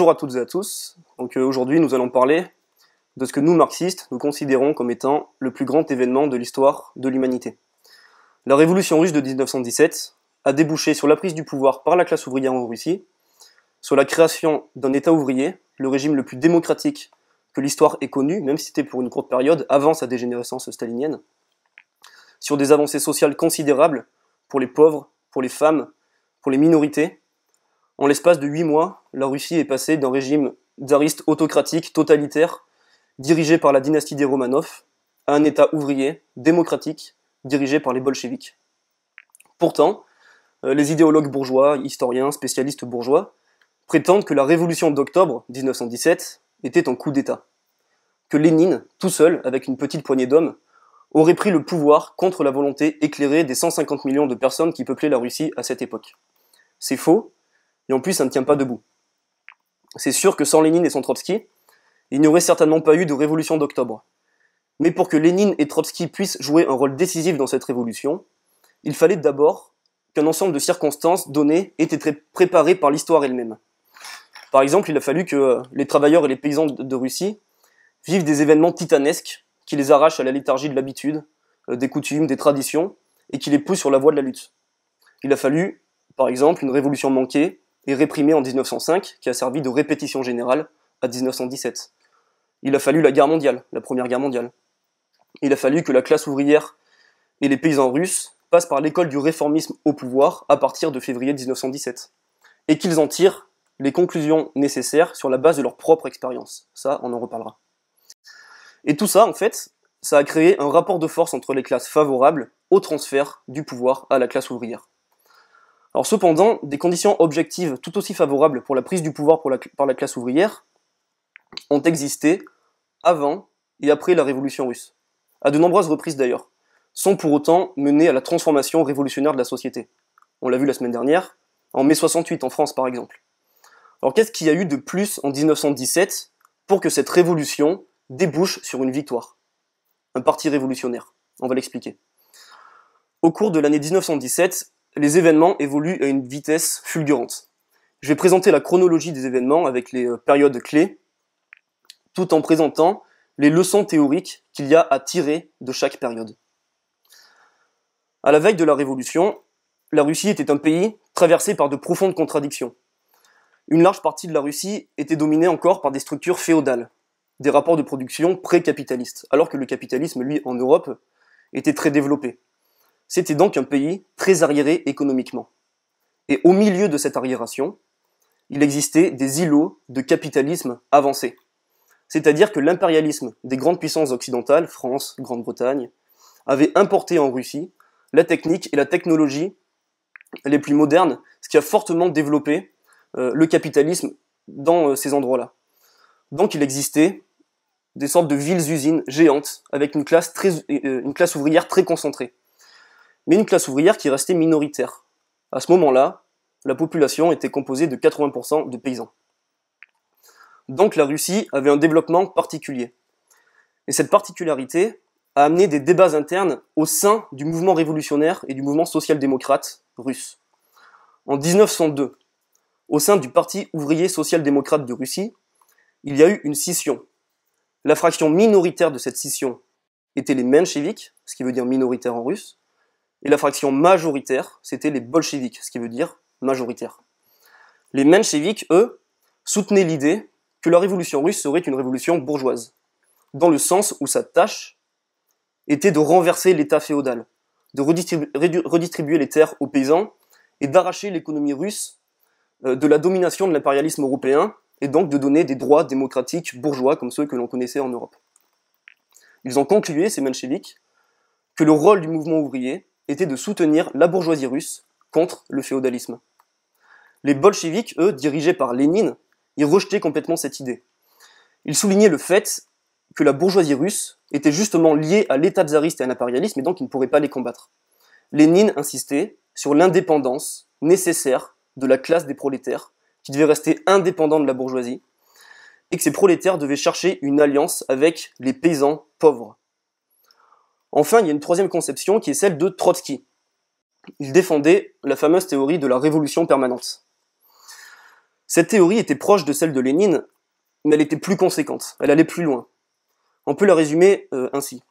Bonjour à toutes et à tous. Euh, aujourd'hui, nous allons parler de ce que nous marxistes nous considérons comme étant le plus grand événement de l'histoire de l'humanité. La révolution russe de 1917 a débouché sur la prise du pouvoir par la classe ouvrière en Russie, sur la création d'un État ouvrier, le régime le plus démocratique que l'histoire ait connu, même si c'était pour une courte période, avant sa dégénérescence stalinienne, sur des avancées sociales considérables pour les pauvres, pour les femmes, pour les minorités, en l'espace de huit mois, la Russie est passée d'un régime tsariste autocratique, totalitaire, dirigé par la dynastie des Romanov, à un État ouvrier, démocratique, dirigé par les bolcheviks. Pourtant, euh, les idéologues bourgeois, historiens, spécialistes bourgeois, prétendent que la révolution d'octobre 1917 était un coup d'État. Que Lénine, tout seul, avec une petite poignée d'hommes, aurait pris le pouvoir contre la volonté éclairée des 150 millions de personnes qui peuplaient la Russie à cette époque. C'est faux, et en plus ça ne tient pas debout. C'est sûr que sans Lénine et son Trotsky, il n'y aurait certainement pas eu de révolution d'octobre. Mais pour que Lénine et Trotsky puissent jouer un rôle décisif dans cette révolution, il fallait d'abord qu'un ensemble de circonstances données aient été préparées par l'histoire elle-même. Par exemple, il a fallu que les travailleurs et les paysans de Russie vivent des événements titanesques qui les arrachent à la léthargie de l'habitude, euh, des coutumes, des traditions, et qui les poussent sur la voie de la lutte. Il a fallu, par exemple, une révolution manquée, et réprimé en 1905, qui a servi de répétition générale à 1917. Il a fallu la guerre mondiale, la première guerre mondiale. Il a fallu que la classe ouvrière et les paysans russes passent par l'école du réformisme au pouvoir à partir de février 1917, et qu'ils en tirent les conclusions nécessaires sur la base de leur propre expérience. Ça, on en reparlera. Et tout ça, en fait, ça a créé un rapport de force entre les classes favorables au transfert du pouvoir à la classe ouvrière. Alors cependant, des conditions objectives tout aussi favorables pour la prise du pouvoir par la classe ouvrière ont existé avant et après la révolution russe, à de nombreuses reprises d'ailleurs, sans pour autant mener à la transformation révolutionnaire de la société. On l'a vu la semaine dernière, en mai 68 en France par exemple. Alors qu'est-ce qu'il y a eu de plus en 1917 pour que cette révolution débouche sur une victoire? Un parti révolutionnaire. On va l'expliquer. Au cours de l'année 1917, les événements évoluent à une vitesse fulgurante. Je vais présenter la chronologie des événements avec les euh, périodes clés, tout en présentant les leçons théoriques qu'il y a à tirer de chaque période. À la veille de la Révolution, la Russie était un pays traversé par de profondes contradictions. Une large partie de la Russie était dominée encore par des structures féodales, des rapports de production pré-capitalistes, alors que le capitalisme, lui, en Europe, était très développé. C'était donc un pays très arriéré économiquement. Et au milieu de cette arriération, il existait des îlots de capitalisme avancé. C'est-à-dire que l'impérialisme des grandes puissances occidentales, France, Grande-Bretagne, avait importé en Russie la technique et la technologie les plus modernes, ce qui a fortement développé euh, le capitalisme dans euh, ces endroits-là. Donc il existait des sortes de villes-usines géantes avec une classe, euh, une classe ouvrière très concentrée mais une classe ouvrière qui restait minoritaire. À ce moment-là, la population était composée de 80% de paysans. Donc la Russie avait un développement particulier. Et cette particularité a amené des débats internes au sein du mouvement révolutionnaire et du mouvement social-démocrate russe. En 1902, au sein du Parti ouvrier social-démocrate de Russie, il y a eu une scission. La fraction minoritaire de cette scission était les mencheviks, ce qui veut dire minoritaire en russe, et la fraction majoritaire, c'était les bolcheviks, ce qui veut dire majoritaire. Les mencheviks, eux, soutenaient l'idée que la révolution russe serait une révolution bourgeoise, dans le sens où sa tâche était de renverser l'État féodal, de redistribuer les terres aux paysans et d'arracher l'économie russe euh, de la domination de l'impérialisme européen et donc de donner des droits démocratiques bourgeois comme ceux que l'on connaissait en Europe. Ils ont conclué, ces mencheviks, que le rôle du mouvement ouvrier était de soutenir la bourgeoisie russe contre le féodalisme. Les bolcheviks, eux, dirigés par Lénine, y rejetaient complètement cette idée. Ils soulignaient le fait que la bourgeoisie russe était justement liée à l'état tsariste et à l'impérialisme et donc ils ne pourraient pas les combattre. Lénine insistait sur l'indépendance nécessaire de la classe des prolétaires, qui devait rester indépendante de la bourgeoisie, et que ces prolétaires devaient chercher une alliance avec les paysans pauvres. Enfin, il y a une troisième conception qui est celle de Trotsky. Il défendait la fameuse théorie de la révolution permanente. Cette théorie était proche de celle de Lénine, mais elle était plus conséquente, elle allait plus loin. On peut la résumer euh, ainsi.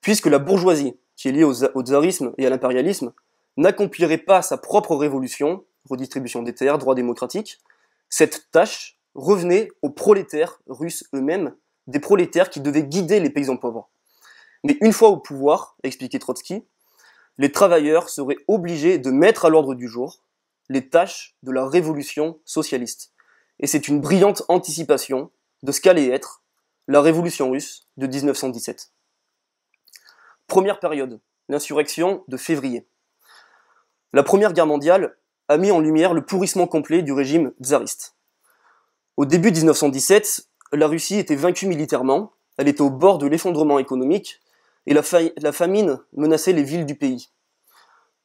Puisque la bourgeoisie, qui est liée au, au tsarisme et à l'impérialisme, n'accomplirait pas sa propre révolution, redistribution des terres, droits démocratiques, cette tâche revenait aux prolétaires russes eux-mêmes, des prolétaires qui devaient guider les paysans pauvres. Mais une fois au pouvoir, expliquait Trotsky, les travailleurs seraient obligés de mettre à l'ordre du jour les tâches de la révolution socialiste. Et c'est une brillante anticipation de ce qu'allait être la révolution russe de 1917. Première période, l'insurrection de février. La Première Guerre mondiale a mis en lumière le pourrissement complet du régime tsariste. Au début 1917, la Russie était vaincue militairement, elle était au bord de l'effondrement économique, et la, famine menaçait les villes du pays.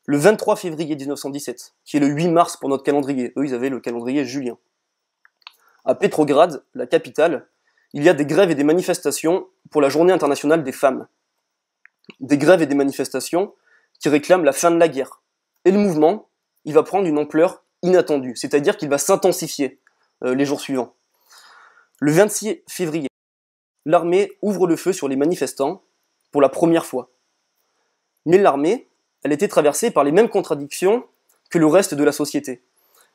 Le 23 février 1917, qui est le 8 mars pour notre calendrier, eux ils avaient le calendrier julien. À Petrograd, la capitale, il y a des grèves et des manifestations pour la journée internationale des femmes. Des grèves et des manifestations qui réclament la fin de la guerre. Et le mouvement, il va prendre une ampleur inattendue, c'est-à-dire qu'il va s'intensifier euh, les jours suivants. Le 26 février, l'armée ouvre le feu sur les manifestants pour la première fois. Mais l'armée, elle était traversée par les mêmes contradictions que le reste de la société.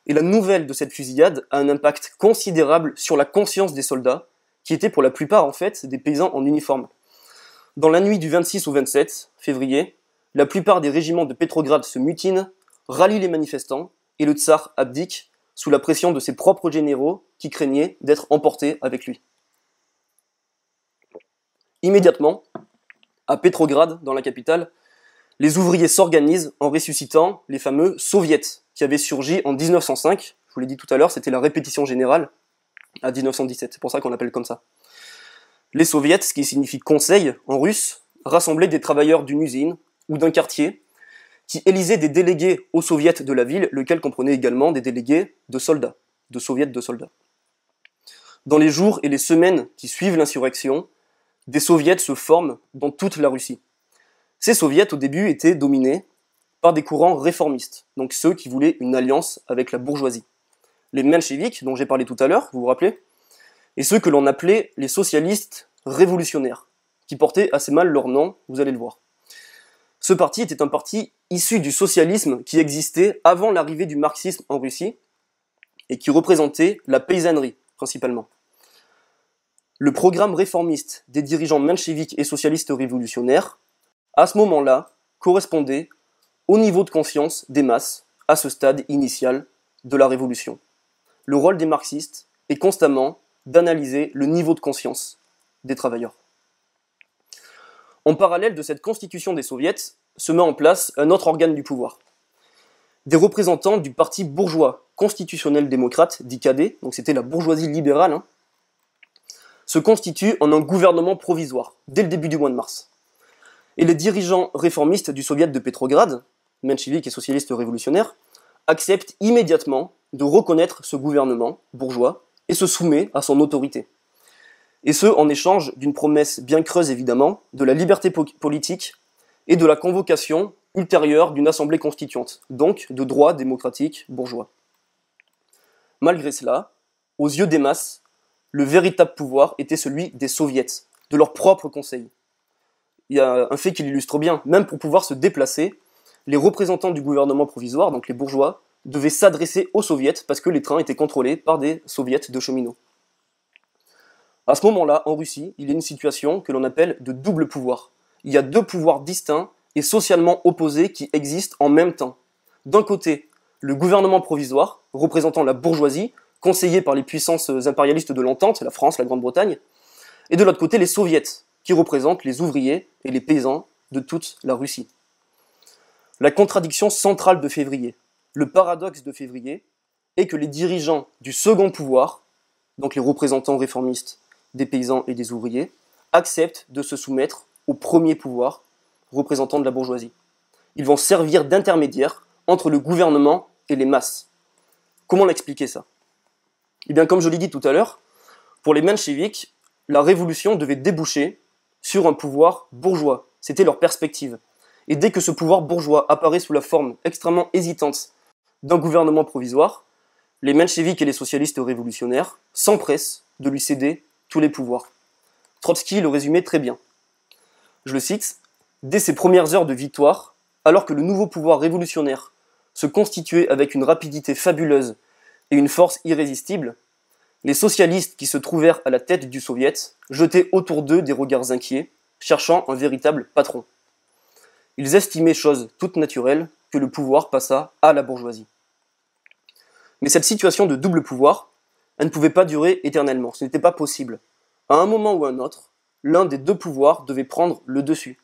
Et la nouvelle de cette fusillade a un impact considérable sur la conscience des soldats, qui étaient pour la plupart en fait des paysans en uniforme. Dans la nuit du 26 au 27 février, la plupart des régiments de Pétrograd se mutinent rallie les manifestants et le tsar abdique sous la pression de ses propres généraux qui craignaient d'être emportés avec lui. Immédiatement, à Petrograd, dans la capitale, les ouvriers s'organisent en ressuscitant les fameux soviets qui avaient surgi en 1905. Je vous l'ai dit tout à l'heure, c'était la répétition générale à 1917. C'est pour ça qu'on l'appelle comme ça. Les soviets, ce qui signifie conseil en russe, rassemblaient des travailleurs d'une usine ou d'un quartier qui élisait des délégués aux soviets de la ville, lequel comprenait également des délégués de soldats, de soviets de soldats. Dans les jours et les semaines qui suivent l'insurrection, des soviets se forment dans toute la Russie. Ces soviets, au début, étaient dominés par des courants réformistes, donc ceux qui voulaient une alliance avec la bourgeoisie. Les mencheviks, dont j'ai parlé tout à l'heure, vous vous rappelez, et ceux que l'on appelait les socialistes révolutionnaires, qui portaient assez mal leur nom, vous allez le voir. Ce parti était un parti issu du socialisme qui existait avant l'arrivée du marxisme en Russie et qui représentait la paysannerie principalement. Le programme réformiste des dirigeants mencheviques et socialistes révolutionnaires, à ce moment-là, correspondait au niveau de conscience des masses à ce stade initial de la révolution. Le rôle des marxistes est constamment d'analyser le niveau de conscience des travailleurs. En parallèle de cette constitution des soviets, se met en place un autre organe du pouvoir. Des représentants du parti bourgeois constitutionnel démocrate, dit KD, donc c'était la bourgeoisie libérale, hein, se constituent en un gouvernement provisoire, dès le début du mois de mars. Et les dirigeants réformistes du soviet de Petrograd, menchevik et socialistes révolutionnaires, acceptent immédiatement de reconnaître ce gouvernement bourgeois et se soumet à son autorité et ce en échange d'une promesse bien creuse évidemment de la liberté politique et de la convocation ultérieure d'une assemblée constituante, donc de droits démocratiques bourgeois. Malgré cela, aux yeux des masses, le véritable pouvoir était celui des soviets, de leur propre conseil. Il y a un fait qui l'illustre bien, même pour pouvoir se déplacer, les représentants du gouvernement provisoire, donc les bourgeois, devaient s'adresser aux soviets parce que les trains étaient contrôlés par des soviets de cheminots. À ce moment-là, en Russie, il y a une situation que l'on appelle de double pouvoir. Il y a deux pouvoirs distincts et socialement opposés qui existent en même temps. D'un côté, le gouvernement provisoire, représentant la bourgeoisie, conseillé par les puissances impérialistes de l'entente, la France, la Grande-Bretagne, et de l'autre côté les soviets, qui représentent les ouvriers et les paysans de toute la Russie. La contradiction centrale de février, le paradoxe de février, est que les dirigeants du second pouvoir, donc les représentants réformistes des paysans et des ouvriers, acceptent de se soumettre au premier pouvoir représentant de la bourgeoisie. Ils vont servir d'intermédiaire entre le gouvernement et les masses. Comment l'expliquer ça? Eh bien, comme je l'ai dit tout à l'heure, pour les mencheviks, la révolution devait déboucher sur un pouvoir bourgeois. C'était leur perspective. Et dès que ce pouvoir bourgeois apparaît sous la forme extrêmement hésitante d'un gouvernement provisoire, les mencheviks et les socialistes révolutionnaires s'empressent de lui céder tous les pouvoirs. Trotsky le résumait très bien. Je le cite, Dès ses premières heures de victoire, alors que le nouveau pouvoir révolutionnaire se constituait avec une rapidité fabuleuse et une force irrésistible, les socialistes qui se trouvèrent à la tête du soviet jetaient autour d'eux des regards inquiets, cherchant un véritable patron. Ils estimaient chose toute naturelle que le pouvoir passât à la bourgeoisie. Mais cette situation de double pouvoir, elle ne pouvait pas durer éternellement, ce n'était pas possible. À un moment ou à un autre, l'un des deux pouvoirs devait prendre le dessus.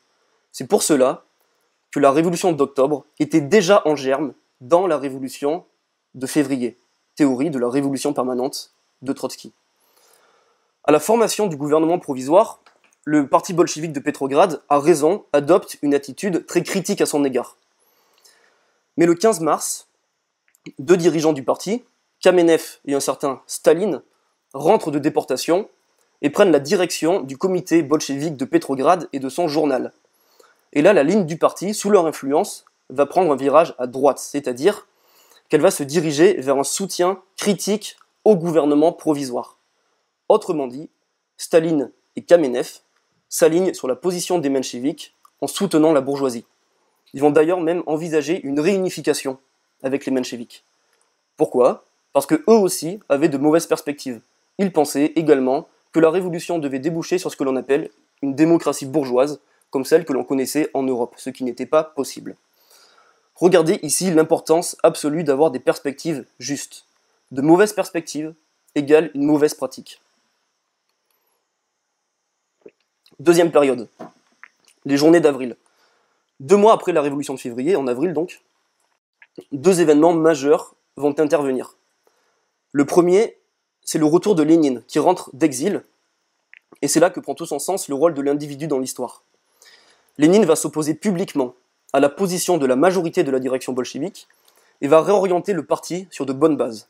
C'est pour cela que la révolution d'octobre était déjà en germe dans la révolution de février, théorie de la révolution permanente de Trotsky. À la formation du gouvernement provisoire, le parti bolchevique de Petrograd, a raison, adopte une attitude très critique à son égard. Mais le 15 mars, deux dirigeants du parti, Kamenev et un certain Staline, rentrent de déportation et prennent la direction du comité bolchevique de Petrograd et de son journal. Et là, la ligne du parti, sous leur influence, va prendre un virage à droite, c'est-à-dire qu'elle va se diriger vers un soutien critique au gouvernement provisoire. Autrement dit, Staline et Kamenev s'alignent sur la position des mencheviks en soutenant la bourgeoisie. Ils vont d'ailleurs même envisager une réunification avec les mencheviks. Pourquoi? Parce que eux aussi avaient de mauvaises perspectives. Ils pensaient également que la révolution devait déboucher sur ce que l'on appelle une démocratie bourgeoise, comme celle que l'on connaissait en Europe, ce qui n'était pas possible. Regardez ici l'importance absolue d'avoir des perspectives justes. De mauvaises perspectives égale une mauvaise pratique. Deuxième période, les journées d'avril. Deux mois après la révolution de février, en avril donc, deux événements majeurs vont intervenir. Le premier, c'est le retour de Lénine, qui rentre d'exil, et c'est là que prend tout son sens le rôle de l'individu dans l'histoire. Lénine va s'opposer publiquement à la position de la majorité de la direction bolchevique et va réorienter le parti sur de bonnes bases.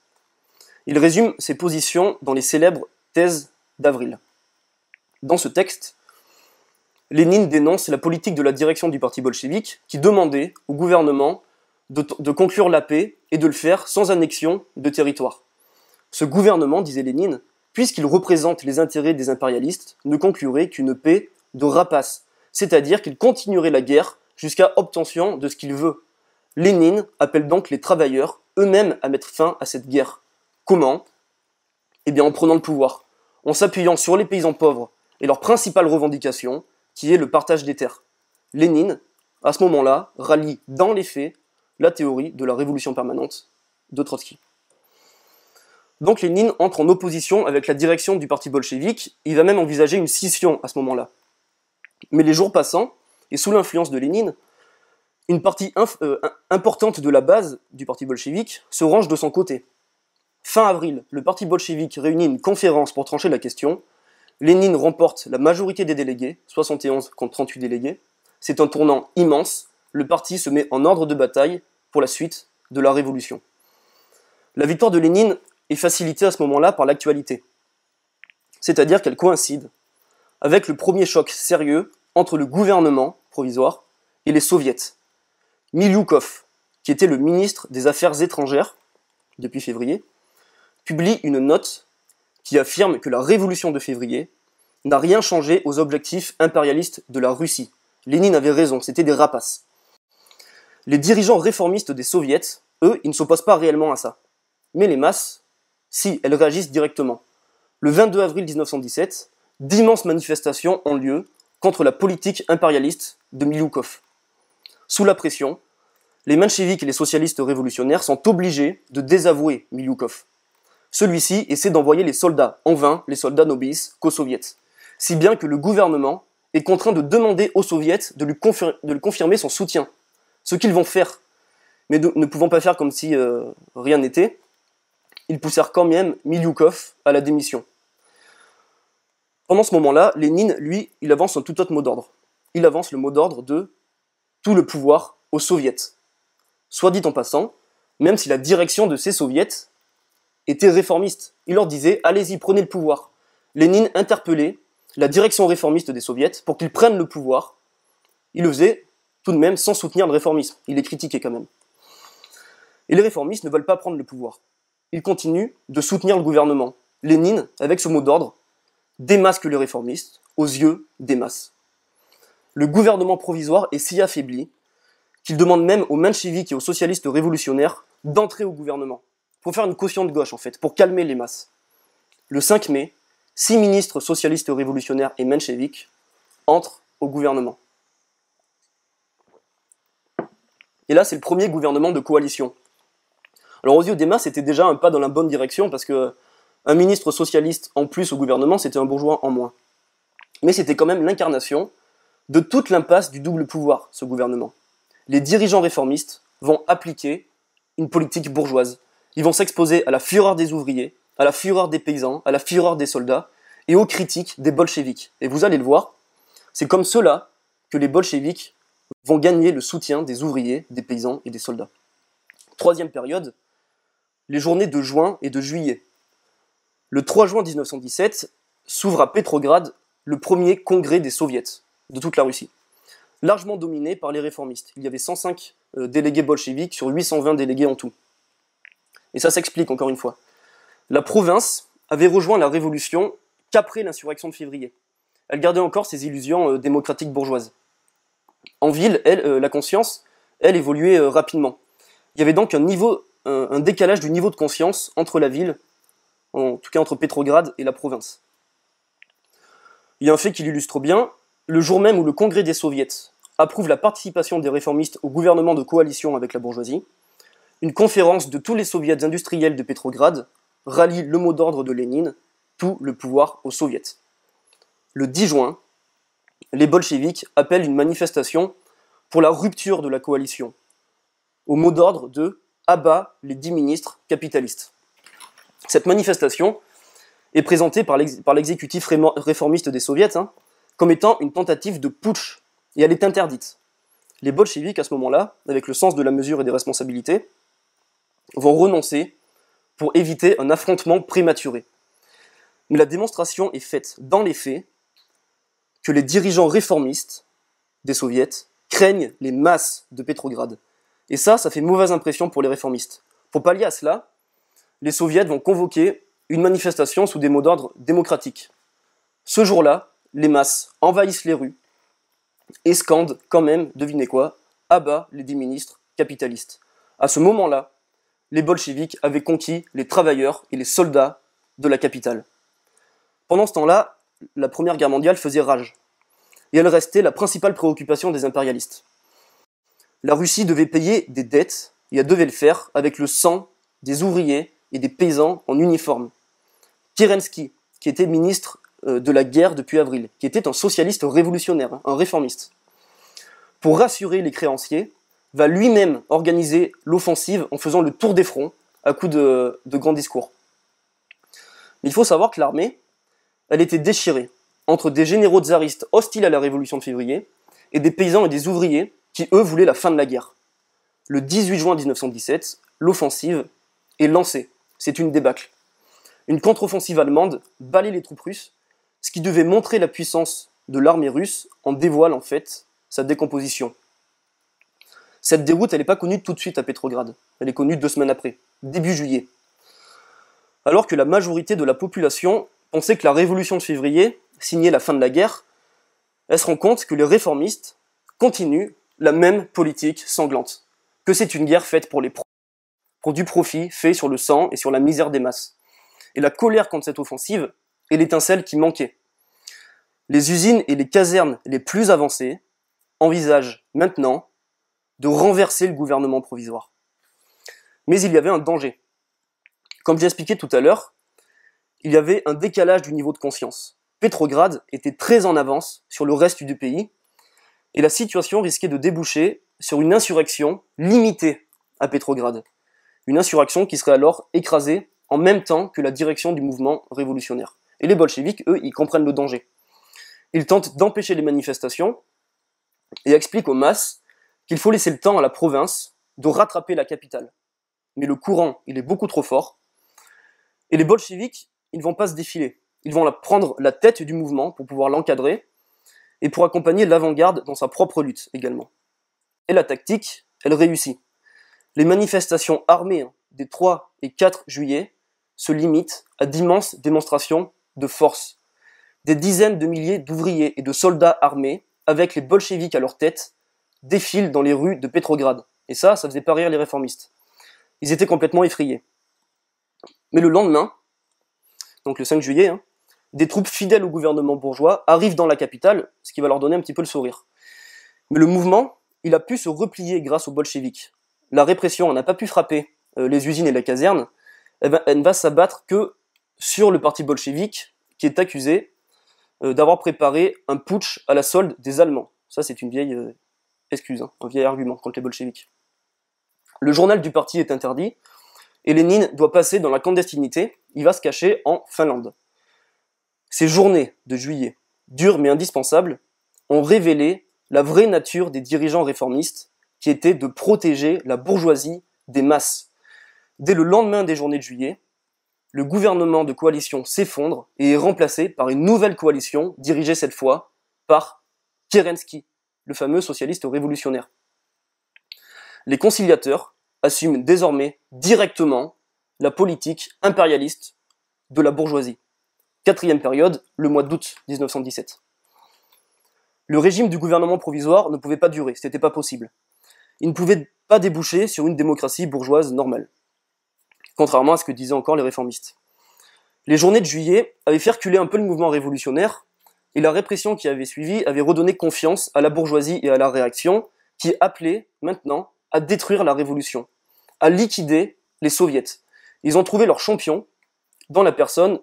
Il résume ses positions dans les célèbres thèses d'avril. Dans ce texte, Lénine dénonce la politique de la direction du parti bolchevique qui demandait au gouvernement de, conclure la paix et de le faire sans annexion de territoire. Ce gouvernement, disait Lénine, puisqu'il représente les intérêts des impérialistes, ne conclurait qu'une paix de rapace, c'est-à-dire qu'il continuerait la guerre jusqu'à obtention de ce qu'il veut. Lénine appelle donc les travailleurs eux-mêmes à mettre fin à cette guerre. Comment? Eh bien en prenant le pouvoir, en s'appuyant sur les paysans pauvres et leur principale revendication, qui est le partage des terres. Lénine, à ce moment-là, rallie dans les faits la théorie de la révolution permanente de Trotsky. Donc Lénine entre en opposition avec la direction du parti bolchevique, il va même envisager une scission à ce moment-là. Mais les jours passant, et sous l'influence de Lénine, une partie euh, importante de la base du parti bolchevique se range de son côté. Fin avril, le parti bolchevique réunit une conférence pour trancher la question. Lénine remporte la majorité des délégués, 71 contre 38 délégués. C'est un tournant immense le parti se met en ordre de bataille pour la suite de la révolution. La victoire de Lénine est facilitée à ce moment-là par l'actualité, c'est-à-dire qu'elle coïncide avec le premier choc sérieux entre le gouvernement provisoire et les soviets. Milyukov, qui était le ministre des Affaires étrangères depuis février, publie une note qui affirme que la révolution de février n'a rien changé aux objectifs impérialistes de la Russie. Lénine avait raison, c'était des rapaces. Les dirigeants réformistes des soviets, eux, ils ne s'opposent pas réellement à ça. Mais les masses, si, elles réagissent directement. Le 22 avril 1917, d'immenses manifestations ont lieu contre la politique impérialiste de Miloukov. Sous la pression, les mencheviks et les socialistes révolutionnaires sont obligés de désavouer Miloukov. Celui-ci essaie d'envoyer les soldats. En vain, les soldats n'obéissent qu'aux soviets. Si bien que le gouvernement est contraint de demander aux soviets de lui, confirmer son soutien ce qu'ils vont faire. Mais ne pouvant pas faire comme si euh, rien n'était, ils poussèrent quand même Milyukov à la démission. Pendant ce moment-là, Lénine, lui, il avance un tout autre mot d'ordre. Il avance le mot d'ordre de tout le pouvoir aux soviets. Soit dit en passant, même si la direction de ces soviets était réformiste, il leur disait allez-y, prenez le pouvoir. Lénine interpellait la direction réformiste des soviets pour qu'ils prennent le pouvoir. Il le faisait tout de même sans soutenir le réformisme. Il est critiqué quand même. Et les réformistes ne veulent pas prendre le pouvoir. il continue de soutenir le gouvernement. Lénine, avec ce mot d'ordre, démasque les réformistes aux yeux des masses. Le gouvernement provisoire est si affaibli qu'il demande même aux mencheviks et aux socialistes révolutionnaires d'entrer au gouvernement, pour faire une caution de gauche en fait, pour calmer les masses. Le 5 mai, six ministres socialistes révolutionnaires et mencheviks entrent au gouvernement. Et là, c'est le premier gouvernement de coalition. Alors aux yeux des masses, c'était déjà un pas dans la bonne direction parce que un ministre socialiste en plus au gouvernement, c'était un bourgeois en moins. Mais c'était quand même l'incarnation de toute l'impasse du double pouvoir, ce gouvernement. Les dirigeants réformistes vont appliquer une politique bourgeoise. Ils vont s'exposer à la fureur des ouvriers, à la fureur des paysans, à la fureur des soldats et aux critiques des bolcheviks. Et vous allez le voir, c'est comme cela que les bolcheviks vont gagner le soutien des ouvriers, des paysans et des soldats. Troisième période, les journées de juin et de juillet. Le 3 juin 1917 s'ouvre à Pétrograd le premier congrès des soviets de toute la Russie, largement dominé par les réformistes. Il y avait 105 euh, délégués bolcheviques sur 820 délégués en tout. Et ça s'explique encore une fois. La province avait rejoint la révolution qu'après l'insurrection de février. Elle gardait encore ses illusions euh, démocratiques bourgeoises. En ville, euh, la conscience, elle évoluait rapidement. Il y avait donc un un, décalage du niveau de conscience entre la ville, en tout cas entre Pétrograd et la province. Il y a un fait qui l'illustre bien, le jour même où le Congrès des soviets approuve la participation des réformistes au gouvernement de coalition avec la bourgeoisie, une conférence de tous les soviets industriels de Pétrograd rallie le mot d'ordre de Lénine, tout le pouvoir aux soviets. Le 10 juin, les bolcheviks appellent une manifestation pour la rupture de la coalition, au mot d'ordre de abat les dix ministres capitalistes. Cette manifestation est présentée par l'exécutif réformiste des soviets hein, comme étant une tentative de putsch, et elle est interdite. Les bolcheviks, à ce moment-là, avec le sens de la mesure et des responsabilités, vont renoncer pour éviter un affrontement prématuré. Mais la démonstration est faite dans les faits que les dirigeants réformistes des soviets craignent les masses de Pétrograd. Et ça, ça fait mauvaise impression pour les réformistes. Pour pallier à cela, les soviets vont convoquer une manifestation sous des mots d'ordre démocratiques. Ce jour-là, les masses envahissent les rues et scandent quand même, devinez quoi, à bas les dix ministres capitalistes. À ce moment-là, les bolcheviks avaient conquis les travailleurs et les soldats de la capitale. Pendant ce temps-là, la Première Guerre mondiale faisait rage, et elle restait la principale préoccupation des impérialistes la Russie devait payer des dettes, et elle devait le faire avec le sang des ouvriers et des paysans en uniforme. Kerensky, qui était ministre euh, de la guerre depuis avril, qui était un socialiste révolutionnaire, hein, un réformiste, pour rassurer les créanciers, va lui-même organiser l'offensive en faisant le tour des fronts à coups de, de grands discours. Mais il faut savoir que l'armée, elle était déchirée entre des généraux tsaristes hostiles à la révolution de février et des paysans et des ouvriers qui eux voulaient la fin de la guerre. Le 18 juin 1917, l'offensive est lancée. C'est une débâcle. Une contre-offensive allemande balaye les troupes russes, ce qui devait montrer la puissance de l'armée russe en dévoile en fait sa décomposition. Cette déroute, elle n'est pas connue tout de suite à Pétrograd. Elle est connue deux semaines après, début juillet. Alors que la majorité de la population pensait que la révolution de février signait la fin de la guerre, elle se rend compte que les réformistes continuent la même politique sanglante, que c'est une guerre faite pour les du profit fait sur le sang et sur la misère des masses. Et la colère contre cette offensive est l'étincelle qui manquait. Les usines et les casernes les plus avancées envisagent maintenant de renverser le gouvernement provisoire. Mais il y avait un danger. Comme j'ai expliqué tout à l'heure, il y avait un décalage du niveau de conscience. Pétrograd était très en avance sur le reste du pays et la situation risquait de déboucher sur une insurrection limitée à Pétrograd. Une insurrection qui serait alors écrasée en même temps que la direction du mouvement révolutionnaire. Et les bolcheviks, eux, ils comprennent le danger. Ils tentent d'empêcher les manifestations et expliquent aux masses qu'il faut laisser le temps à la province de rattraper la capitale. Mais le courant, il est beaucoup trop fort. Et les bolcheviks, ils vont pas se défiler. Ils vont prendre la tête du mouvement pour pouvoir l'encadrer et pour accompagner l'avant-garde dans sa propre lutte également. Et la tactique, elle réussit. Les manifestations armées hein, des 3 et 4 juillet se limitent à d'immenses démonstrations de force. Des dizaines de milliers d'ouvriers et de soldats armés, avec les bolcheviks à leur tête, défilent dans les rues de Petrograd. Et ça, ça faisait pas rire les réformistes. Ils étaient complètement effrayés. Mais le lendemain, donc le 5 juillet, hein, des troupes fidèles au gouvernement bourgeois arrivent dans la capitale, ce qui va leur donner un petit peu le sourire. Mais le mouvement, il a pu se replier grâce aux bolcheviks. La répression n'a pas pu frapper euh, les usines et la caserne, elle ne va s'abattre que sur le parti bolchevique qui est accusé euh, d'avoir préparé un putsch à la solde des Allemands. Ça, c'est une vieille euh, excuse, hein, un vieil argument contre les bolcheviks. Le journal du parti est interdit, et Lénine doit passer dans la clandestinité, il va se cacher en Finlande. Ces journées de juillet, dures mais indispensables, ont révélé la vraie nature des dirigeants réformistes, qui était de protéger la bourgeoisie des masses. Dès le lendemain des journées de juillet, le gouvernement de coalition s'effondre et est remplacé par une nouvelle coalition dirigée cette fois par Kerensky, le fameux socialiste révolutionnaire. Les conciliateurs assument désormais directement la politique impérialiste de la bourgeoisie. Quatrième période, le mois d'août 1917. Le régime du gouvernement provisoire ne pouvait pas durer, ce n'était pas possible. Ne pouvait pas déboucher sur une démocratie bourgeoise normale, contrairement à ce que disaient encore les réformistes. Les journées de juillet avaient fait reculer un peu le mouvement révolutionnaire, et la répression qui avait suivi avait redonné confiance à la bourgeoisie et à la réaction, qui appelait maintenant à détruire la révolution, à liquider les soviets. Ils ont trouvé leur champion dans la personne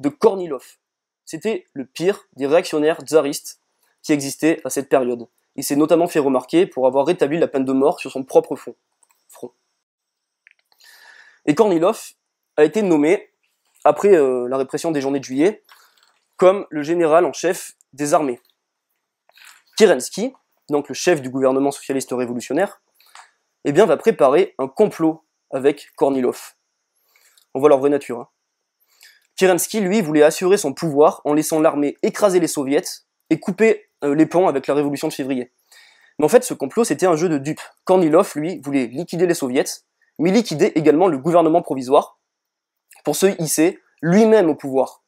de Kornilov. C'était le pire des réactionnaires tsaristes qui existaient à cette période. Il s'est notamment fait remarquer pour avoir rétabli la peine de mort sur son propre front. Et Kornilov a été nommé, après euh, la répression des journées de juillet, comme le général en chef des armées. Kerensky, donc le chef du gouvernement socialiste révolutionnaire, eh bien, va préparer un complot avec Kornilov. On voit leur vraie nature. Hein. Kerensky, lui, voulait assurer son pouvoir en laissant l'armée écraser les soviets et couper les ponts avec la révolution de février. Mais en fait, ce complot, c'était un jeu de dupes. Kornilov, lui, voulait liquider les soviets, mais liquider également le gouvernement provisoire pour se hisser lui-même au pouvoir.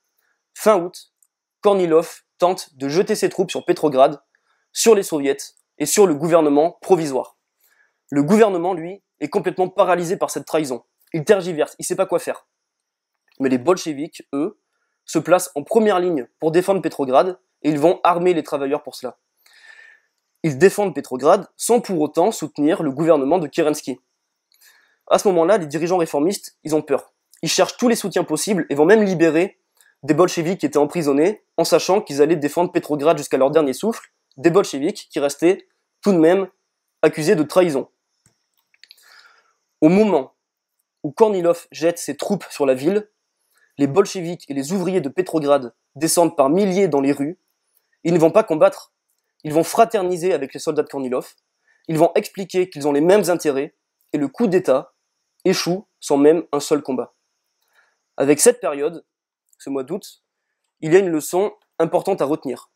Fin août, Kornilov tente de jeter ses troupes sur Petrograd, sur les soviets et sur le gouvernement provisoire. Le gouvernement, lui, est complètement paralysé par cette trahison. Il tergiverse, il sait pas quoi faire. Mais les bolcheviks, eux, se placent en première ligne pour défendre Petrograd et ils vont armer les travailleurs pour cela. Ils défendent Petrograd sans pour autant soutenir le gouvernement de Kerensky. À ce moment-là, les dirigeants réformistes, ils ont peur. Ils cherchent tous les soutiens possibles et vont même libérer des bolcheviks qui étaient emprisonnés, en sachant qu'ils allaient défendre Petrograd jusqu'à leur dernier souffle, des bolcheviks qui restaient tout de même accusés de trahison. Au moment où Kornilov jette ses troupes sur la ville, les bolcheviks et les ouvriers de Petrograd descendent par milliers dans les rues. Ils ne vont pas combattre, ils vont fraterniser avec les soldats de Kornilov, ils vont expliquer qu'ils ont les mêmes intérêts, et le coup d'État échoue sans même un seul combat. Avec cette période, ce mois d'août, il y a une leçon importante à retenir.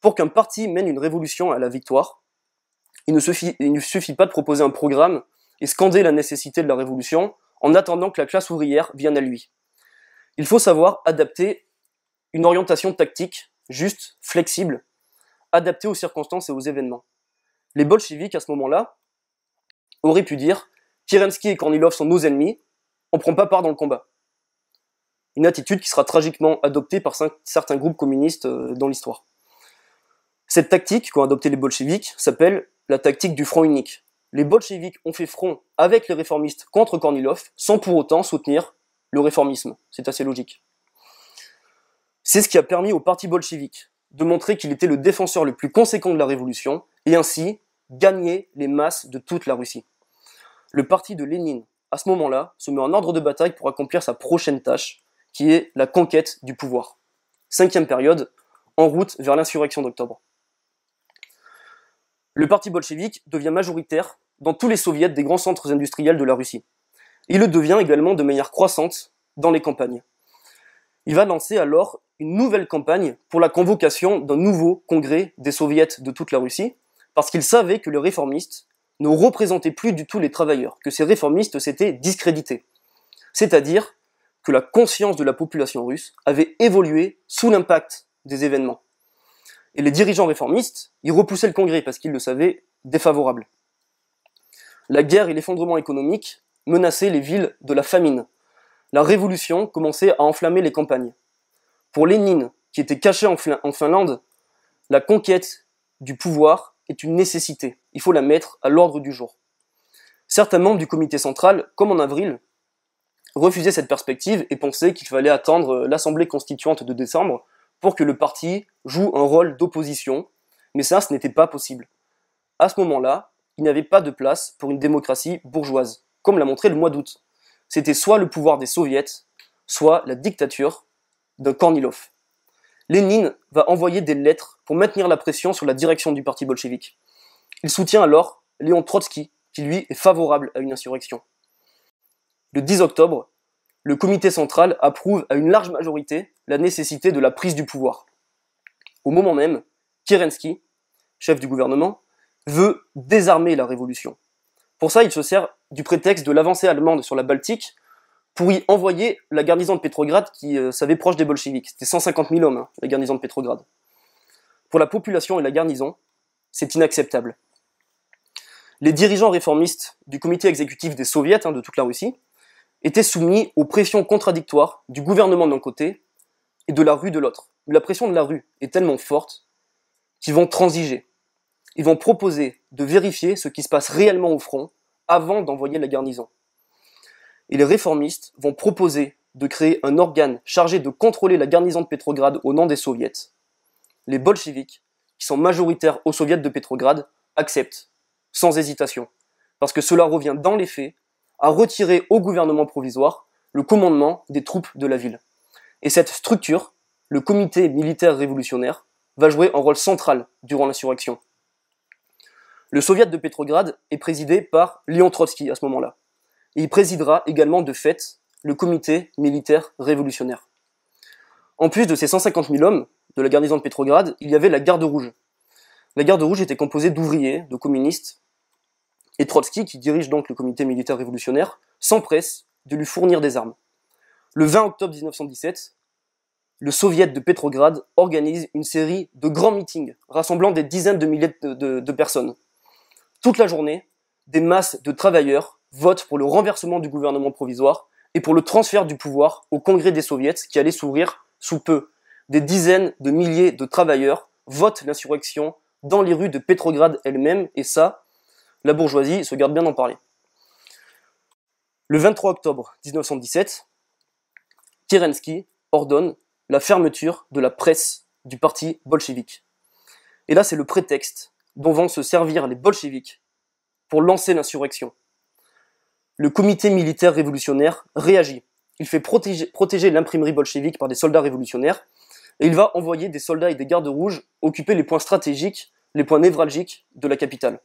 Pour qu'un parti mène une révolution à la victoire, il ne, suffit, pas de proposer un programme et scander la nécessité de la révolution en attendant que la classe ouvrière vienne à lui. Il faut savoir adapter une orientation tactique juste, flexible, adaptée aux circonstances et aux événements. Les bolcheviks, à ce moment-là, auraient pu dire Kerensky et Kornilov sont nos ennemis, on ne prend pas part dans le combat une attitude qui sera tragiquement adoptée par certains groupes communistes euh, dans l'histoire. Cette tactique qu'ont adoptée les bolcheviks s'appelle la tactique du front unique. Les bolcheviks ont fait front avec les réformistes contre Kornilov sans pour autant soutenir le réformisme. C'est assez logique. C'est ce qui a permis au parti bolchevique de montrer qu'il était le défenseur le plus conséquent de la révolution et ainsi gagner les masses de toute la Russie. Le parti de Lénine, à ce moment-là, se met en ordre de bataille pour accomplir sa prochaine tâche, qui est la conquête du pouvoir. Cinquième période, en route vers l'insurrection d'octobre. Le parti bolchevique devient majoritaire dans tous les soviets des grands centres industriels de la Russie. Il le devient également de manière croissante dans les campagnes. Il va lancer alors une nouvelle campagne pour la convocation d'un nouveau congrès des soviets de toute la Russie, parce qu'il savait que les réformistes ne représentaient plus du tout les travailleurs, que ces réformistes s'étaient discrédités. C'est-à-dire que la conscience de la population russe avait évolué sous l'impact des événements. Et les dirigeants réformistes, ils repoussaient le Congrès parce qu'ils le savaient défavorable. La guerre et l'effondrement économique menaçaient les villes de la famine. La révolution commençait à enflammer les campagnes. Pour Lénine, qui était caché en, Finlande, la conquête du pouvoir est une nécessité. Il faut la mettre à l'ordre du jour. Certains membres du comité central, comme en avril, refusaient cette perspective et pensaient qu'il fallait attendre l'Assemblée constituante de décembre pour que le parti joue un rôle d'opposition, mais ça, ce n'était pas possible. À ce moment-là, il n'y avait pas de place pour une démocratie bourgeoise, comme l'a montré le mois d'août. C'était soit le pouvoir des soviets, soit la dictature d'un Kornilov. Lénine va envoyer des lettres pour maintenir la pression sur la direction du parti bolchevique. Il soutient alors Léon Trotsky, qui lui est favorable à une insurrection. Le 10 octobre, le comité central approuve à une large majorité la nécessité de la prise du pouvoir. Au moment même, Kerensky, chef du gouvernement, veut désarmer la révolution. Pour ça, il se sert du prétexte de l'avancée allemande sur la Baltique pour y envoyer la garnison de Pétrograd qui euh, savait proche des bolcheviks. C'était 150 000 hommes, hein, la garnison de Pétrograd. Pour la population et la garnison, c'est inacceptable. Les dirigeants réformistes du comité exécutif des soviets hein, de toute la Russie étaient soumis aux pressions contradictoires du gouvernement d'un côté et de la rue de l'autre. La pression de la rue est tellement forte qu'ils vont transiger. Ils vont proposer de vérifier ce qui se passe réellement au front avant d'envoyer la garnison. Et les réformistes vont proposer de créer un organe chargé de contrôler la garnison de Pétrograd au nom des soviets. Les bolcheviks, qui sont majoritaires aux soviets de Pétrograd, acceptent, sans hésitation, parce que cela revient dans les faits à retirer au gouvernement provisoire le commandement des troupes de la ville. Et cette structure, le comité militaire révolutionnaire, va jouer un rôle central durant l'insurrection. Le soviet de Pétrograd est présidé par Léon Trotsky à ce moment-là. Il présidera également de fait le comité militaire révolutionnaire. En plus de ces 150 000 hommes de la garnison de Pétrograd, il y avait la garde rouge. La garde rouge était composée d'ouvriers, de communistes, et Trotsky, qui dirige donc le comité militaire révolutionnaire, s'empresse de lui fournir des armes. Le 20 octobre 1917, le soviet de Pétrograd organise une série de grands meetings rassemblant des dizaines de milliers de, personnes. Toute la journée, des masses de travailleurs votent pour le renversement du gouvernement provisoire et pour le transfert du pouvoir au congrès des soviets qui allait s'ouvrir sous peu. Des dizaines de milliers de travailleurs votent l'insurrection dans les rues de Pétrograd elle-même et ça, la bourgeoisie se garde bien d'en parler. Le 23 octobre 1917, Kerensky ordonne la fermeture de la presse du parti bolchevique. Et là, c'est le prétexte dont vont se servir les bolcheviks pour lancer l'insurrection. Le comité militaire révolutionnaire réagit. Il fait protéger, l'imprimerie bolchevique par des soldats révolutionnaires et il va envoyer des soldats et des gardes rouges occuper les points stratégiques, les points névralgiques de la capitale.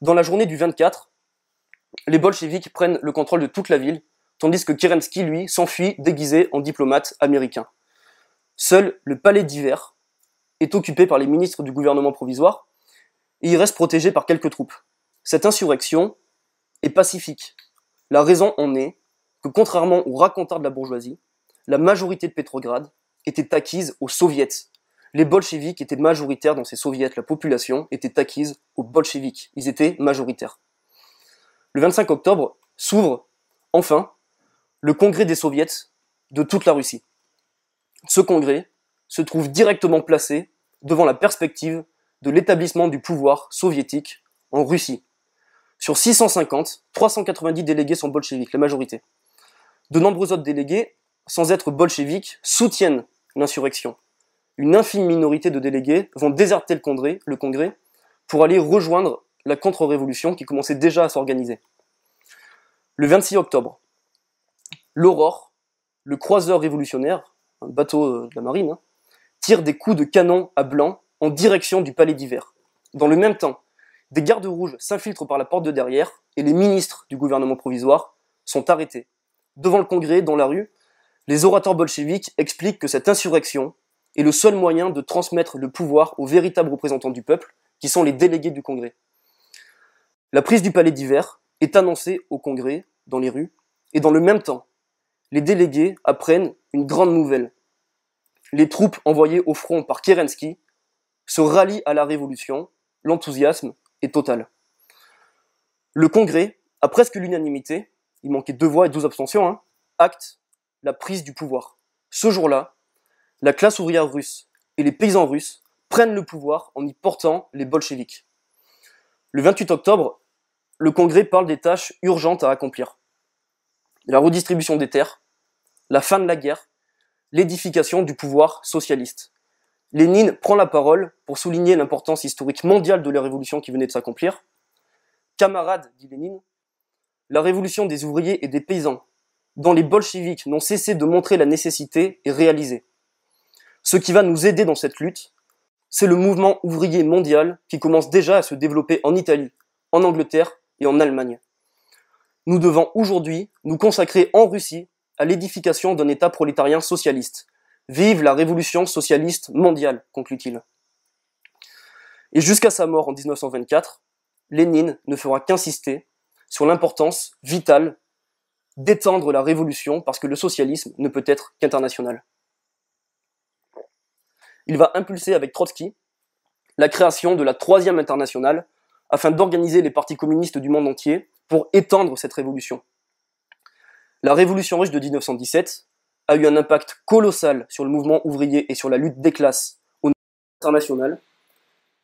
Dans la journée du 24, les bolcheviks prennent le contrôle de toute la ville, tandis que Kerensky, lui, s'enfuit déguisé en diplomate américain. Seul le palais d'hiver est occupé par les ministres du gouvernement provisoire, et il reste protégé par quelques troupes. Cette insurrection est pacifique. La raison en est que, contrairement aux racontars de la bourgeoisie, la majorité de Pétrograd était acquise aux soviets, les bolcheviks étaient majoritaires dans ces soviets, la population était acquise aux bolcheviks, ils étaient majoritaires. Le 25 octobre s'ouvre, enfin, le congrès des soviets de toute la Russie. Ce congrès se trouve directement placé devant la perspective de l'établissement du pouvoir soviétique en Russie. Sur 650, 390 délégués sont bolcheviques, la majorité. De nombreux autres délégués, sans être bolcheviques, soutiennent l'insurrection une infime minorité de délégués vont déserter le congrès, pour aller rejoindre la contre-révolution qui commençait déjà à s'organiser. Le 26 octobre, l'Aurore, le croiseur révolutionnaire, un bateau de la marine, hein, tire des coups de canon à blanc en direction du palais d'hiver. Dans le même temps, des gardes rouges s'infiltrent par la porte de derrière et les ministres du gouvernement provisoire sont arrêtés. Devant le congrès, dans la rue, les orateurs bolcheviques expliquent que cette insurrection est le seul moyen de transmettre le pouvoir aux véritables représentants du peuple, qui sont les délégués du Congrès. La prise du palais d'hiver est annoncée au Congrès, dans les rues, et dans le même temps, les délégués apprennent une grande nouvelle. Les troupes envoyées au front par Kerensky se rallient à la révolution, l'enthousiasme est total. Le Congrès, à presque l'unanimité, il manquait deux voix et douze abstentions, hein, acte la prise du pouvoir. Ce jour-là, la classe ouvrière russe et les paysans russes prennent le pouvoir en y portant les bolcheviks. Le 28 octobre, le Congrès parle des tâches urgentes à accomplir. La redistribution des terres, la fin de la guerre, l'édification du pouvoir socialiste. Lénine prend la parole pour souligner l'importance historique mondiale de la révolution qui venait de s'accomplir. Camarades, dit Lénine, la révolution des ouvriers et des paysans, dont les bolcheviks n'ont cessé de montrer la nécessité, est réalisée. Ce qui va nous aider dans cette lutte, c'est le mouvement ouvrier mondial qui commence déjà à se développer en Italie, en Angleterre et en Allemagne. Nous devons aujourd'hui nous consacrer en Russie à l'édification d'un État prolétarien socialiste. Vive la révolution socialiste mondiale, conclut-il. Et jusqu'à sa mort en 1924, Lénine ne fera qu'insister sur l'importance vitale d'étendre la révolution parce que le socialisme ne peut être qu'international. Il va impulser avec Trotsky la création de la troisième internationale afin d'organiser les partis communistes du monde entier pour étendre cette révolution. La révolution russe de 1917 a eu un impact colossal sur le mouvement ouvrier et sur la lutte des classes au niveau international.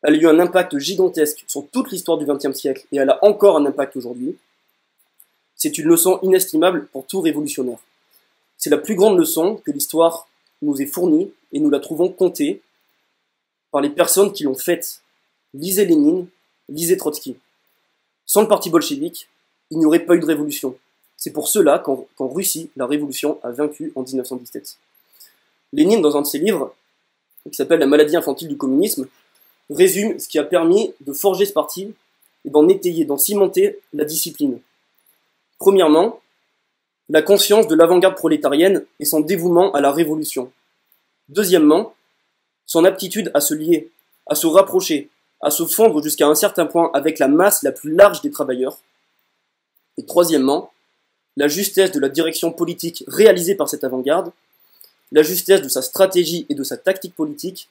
Elle a eu un impact gigantesque sur toute l'histoire du XXe siècle et elle a encore un impact aujourd'hui. C'est une leçon inestimable pour tout révolutionnaire. C'est la plus grande leçon que l'histoire nous est fournie et nous la trouvons comptée par les personnes qui l'ont faite. Lisez Lénine, lisez Trotsky. Sans le parti bolchevique, il n'y aurait pas eu de révolution. C'est pour cela qu'en Russie, la révolution a vaincu en 1917. Lénine, dans un de ses livres, qui s'appelle La maladie infantile du communisme, résume ce qui a permis de forger ce parti et d'en étayer, d'en cimenter la discipline. Premièrement, la conscience de l'avant-garde prolétarienne et son dévouement à la révolution. Deuxièmement, son aptitude à se lier, à se rapprocher, à se fondre jusqu'à un certain point avec la masse la plus large des travailleurs. Et troisièmement, la justesse de la direction politique réalisée par cette avant-garde, la justesse de sa stratégie et de sa tactique politique,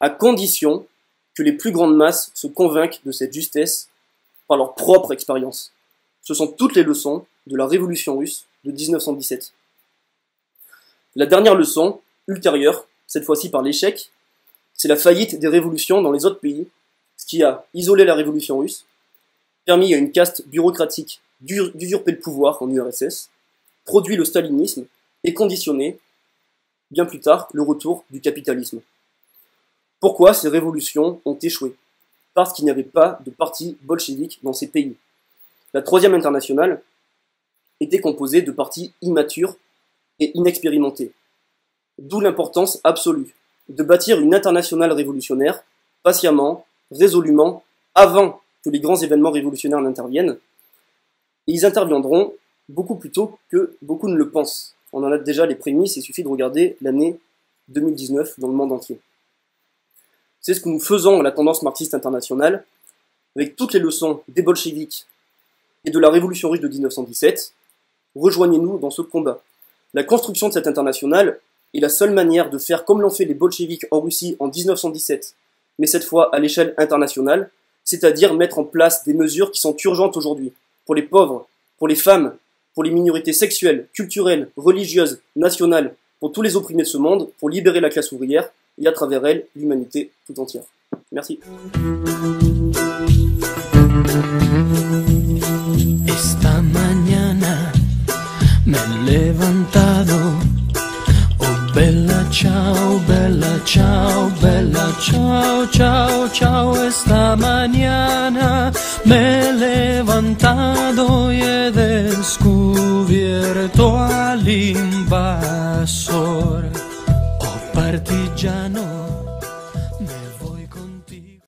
à condition que les plus grandes masses se convainquent de cette justesse par leur propre expérience. Ce sont toutes les leçons de la révolution russe de 1917. La dernière leçon, ultérieure, cette fois-ci par l'échec, c'est la faillite des révolutions dans les autres pays, ce qui a isolé la révolution russe, permis à une caste bureaucratique d'usurper le pouvoir en URSS, produit le stalinisme et conditionné, bien plus tard, le retour du capitalisme. Pourquoi ces révolutions ont échoué? Parce qu'il n'y avait pas de parti bolchevique dans ces pays. La troisième internationale était composée de partis immatures et inexpérimentés. D'où l'importance absolue de bâtir une internationale révolutionnaire, patiemment, résolument, avant que les grands événements révolutionnaires n'interviennent, ils interviendront beaucoup plus tôt que beaucoup ne le pensent. On en a déjà les prémices, il suffit de regarder l'année 2019 dans le monde entier. C'est ce que nous faisons à la tendance marxiste internationale, avec toutes les leçons des bolcheviks et de la révolution russe de 1917. Rejoignez-nous dans ce combat. La construction de cette internationale est la seule manière de faire comme l'ont fait les bolcheviks en Russie en 1917, mais cette fois à l'échelle internationale, c'est-à-dire mettre en place des mesures qui sont urgentes aujourd'hui pour les pauvres, pour les femmes, pour les minorités sexuelles, culturelles, religieuses, nationales, pour tous les opprimés de ce monde, pour libérer la classe ouvrière et à travers elle l'humanité tout entière. Merci. He levantado y he descubierto al